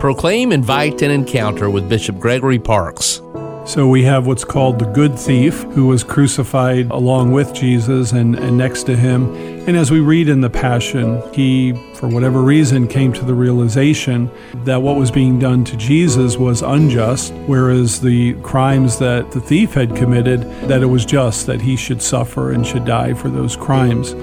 Proclaim, invite, and encounter with Bishop Gregory Parkes. So we have what's called the good thief who was crucified along with Jesus and, and, next to him. And as we read in the Passion, he, for whatever reason, came to the realization that what was being done to Jesus was unjust, whereas the crimes that the thief had committed, that it was just that he should suffer and should die for those crimes.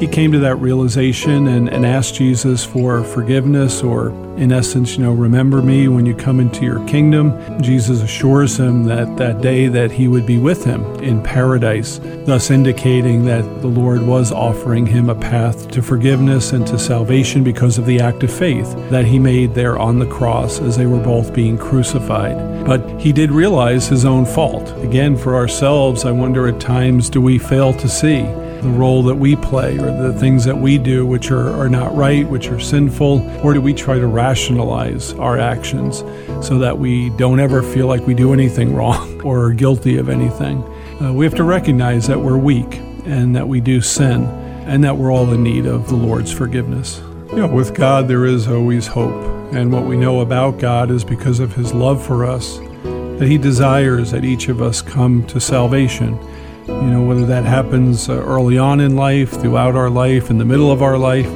He came to that realization and, and asked Jesus for forgiveness, or in essence, you know, remember me when you come into your kingdom. Jesus assures him that that day that he would be with him in paradise, thus indicating that the Lord was offering him a path to forgiveness and to salvation because of the act of faith that he made there on the cross as they were both being crucified. But he did realize his own fault. Again, for ourselves, I wonder at times do we fail to see the role that we play or the things that we do which are, are not right, which are sinful? Or do we try to rationalize our actions so that we don't ever feel like we do anything wrong or are guilty of anything? Uh, we have to recognize that we're weak and that we do sin and that we're all in need of the Lord's forgiveness. You know, with God, there is always hope. And what we know about God is because of his love for us, that he desires that each of us come to salvation. You know, whether that happens uh, early on in life, throughout our life, in the middle of our life,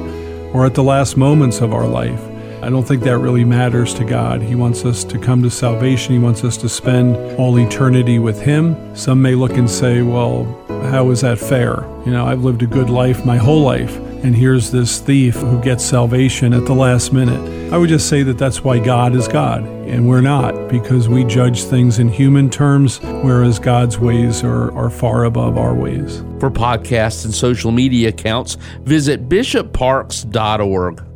or at the last moments of our life. I don't think that really matters to God. He wants us to come to salvation. He wants us to spend all eternity with Him. Some may look and say, well, how is that fair? You know, I've lived a good life my whole life, and here's this thief who gets salvation at the last minute. I would just say that that's why God is God, and we're not, because we judge things in human terms, whereas God's ways are, are far above our ways. For podcasts and social media accounts, visit bishopparkes.org.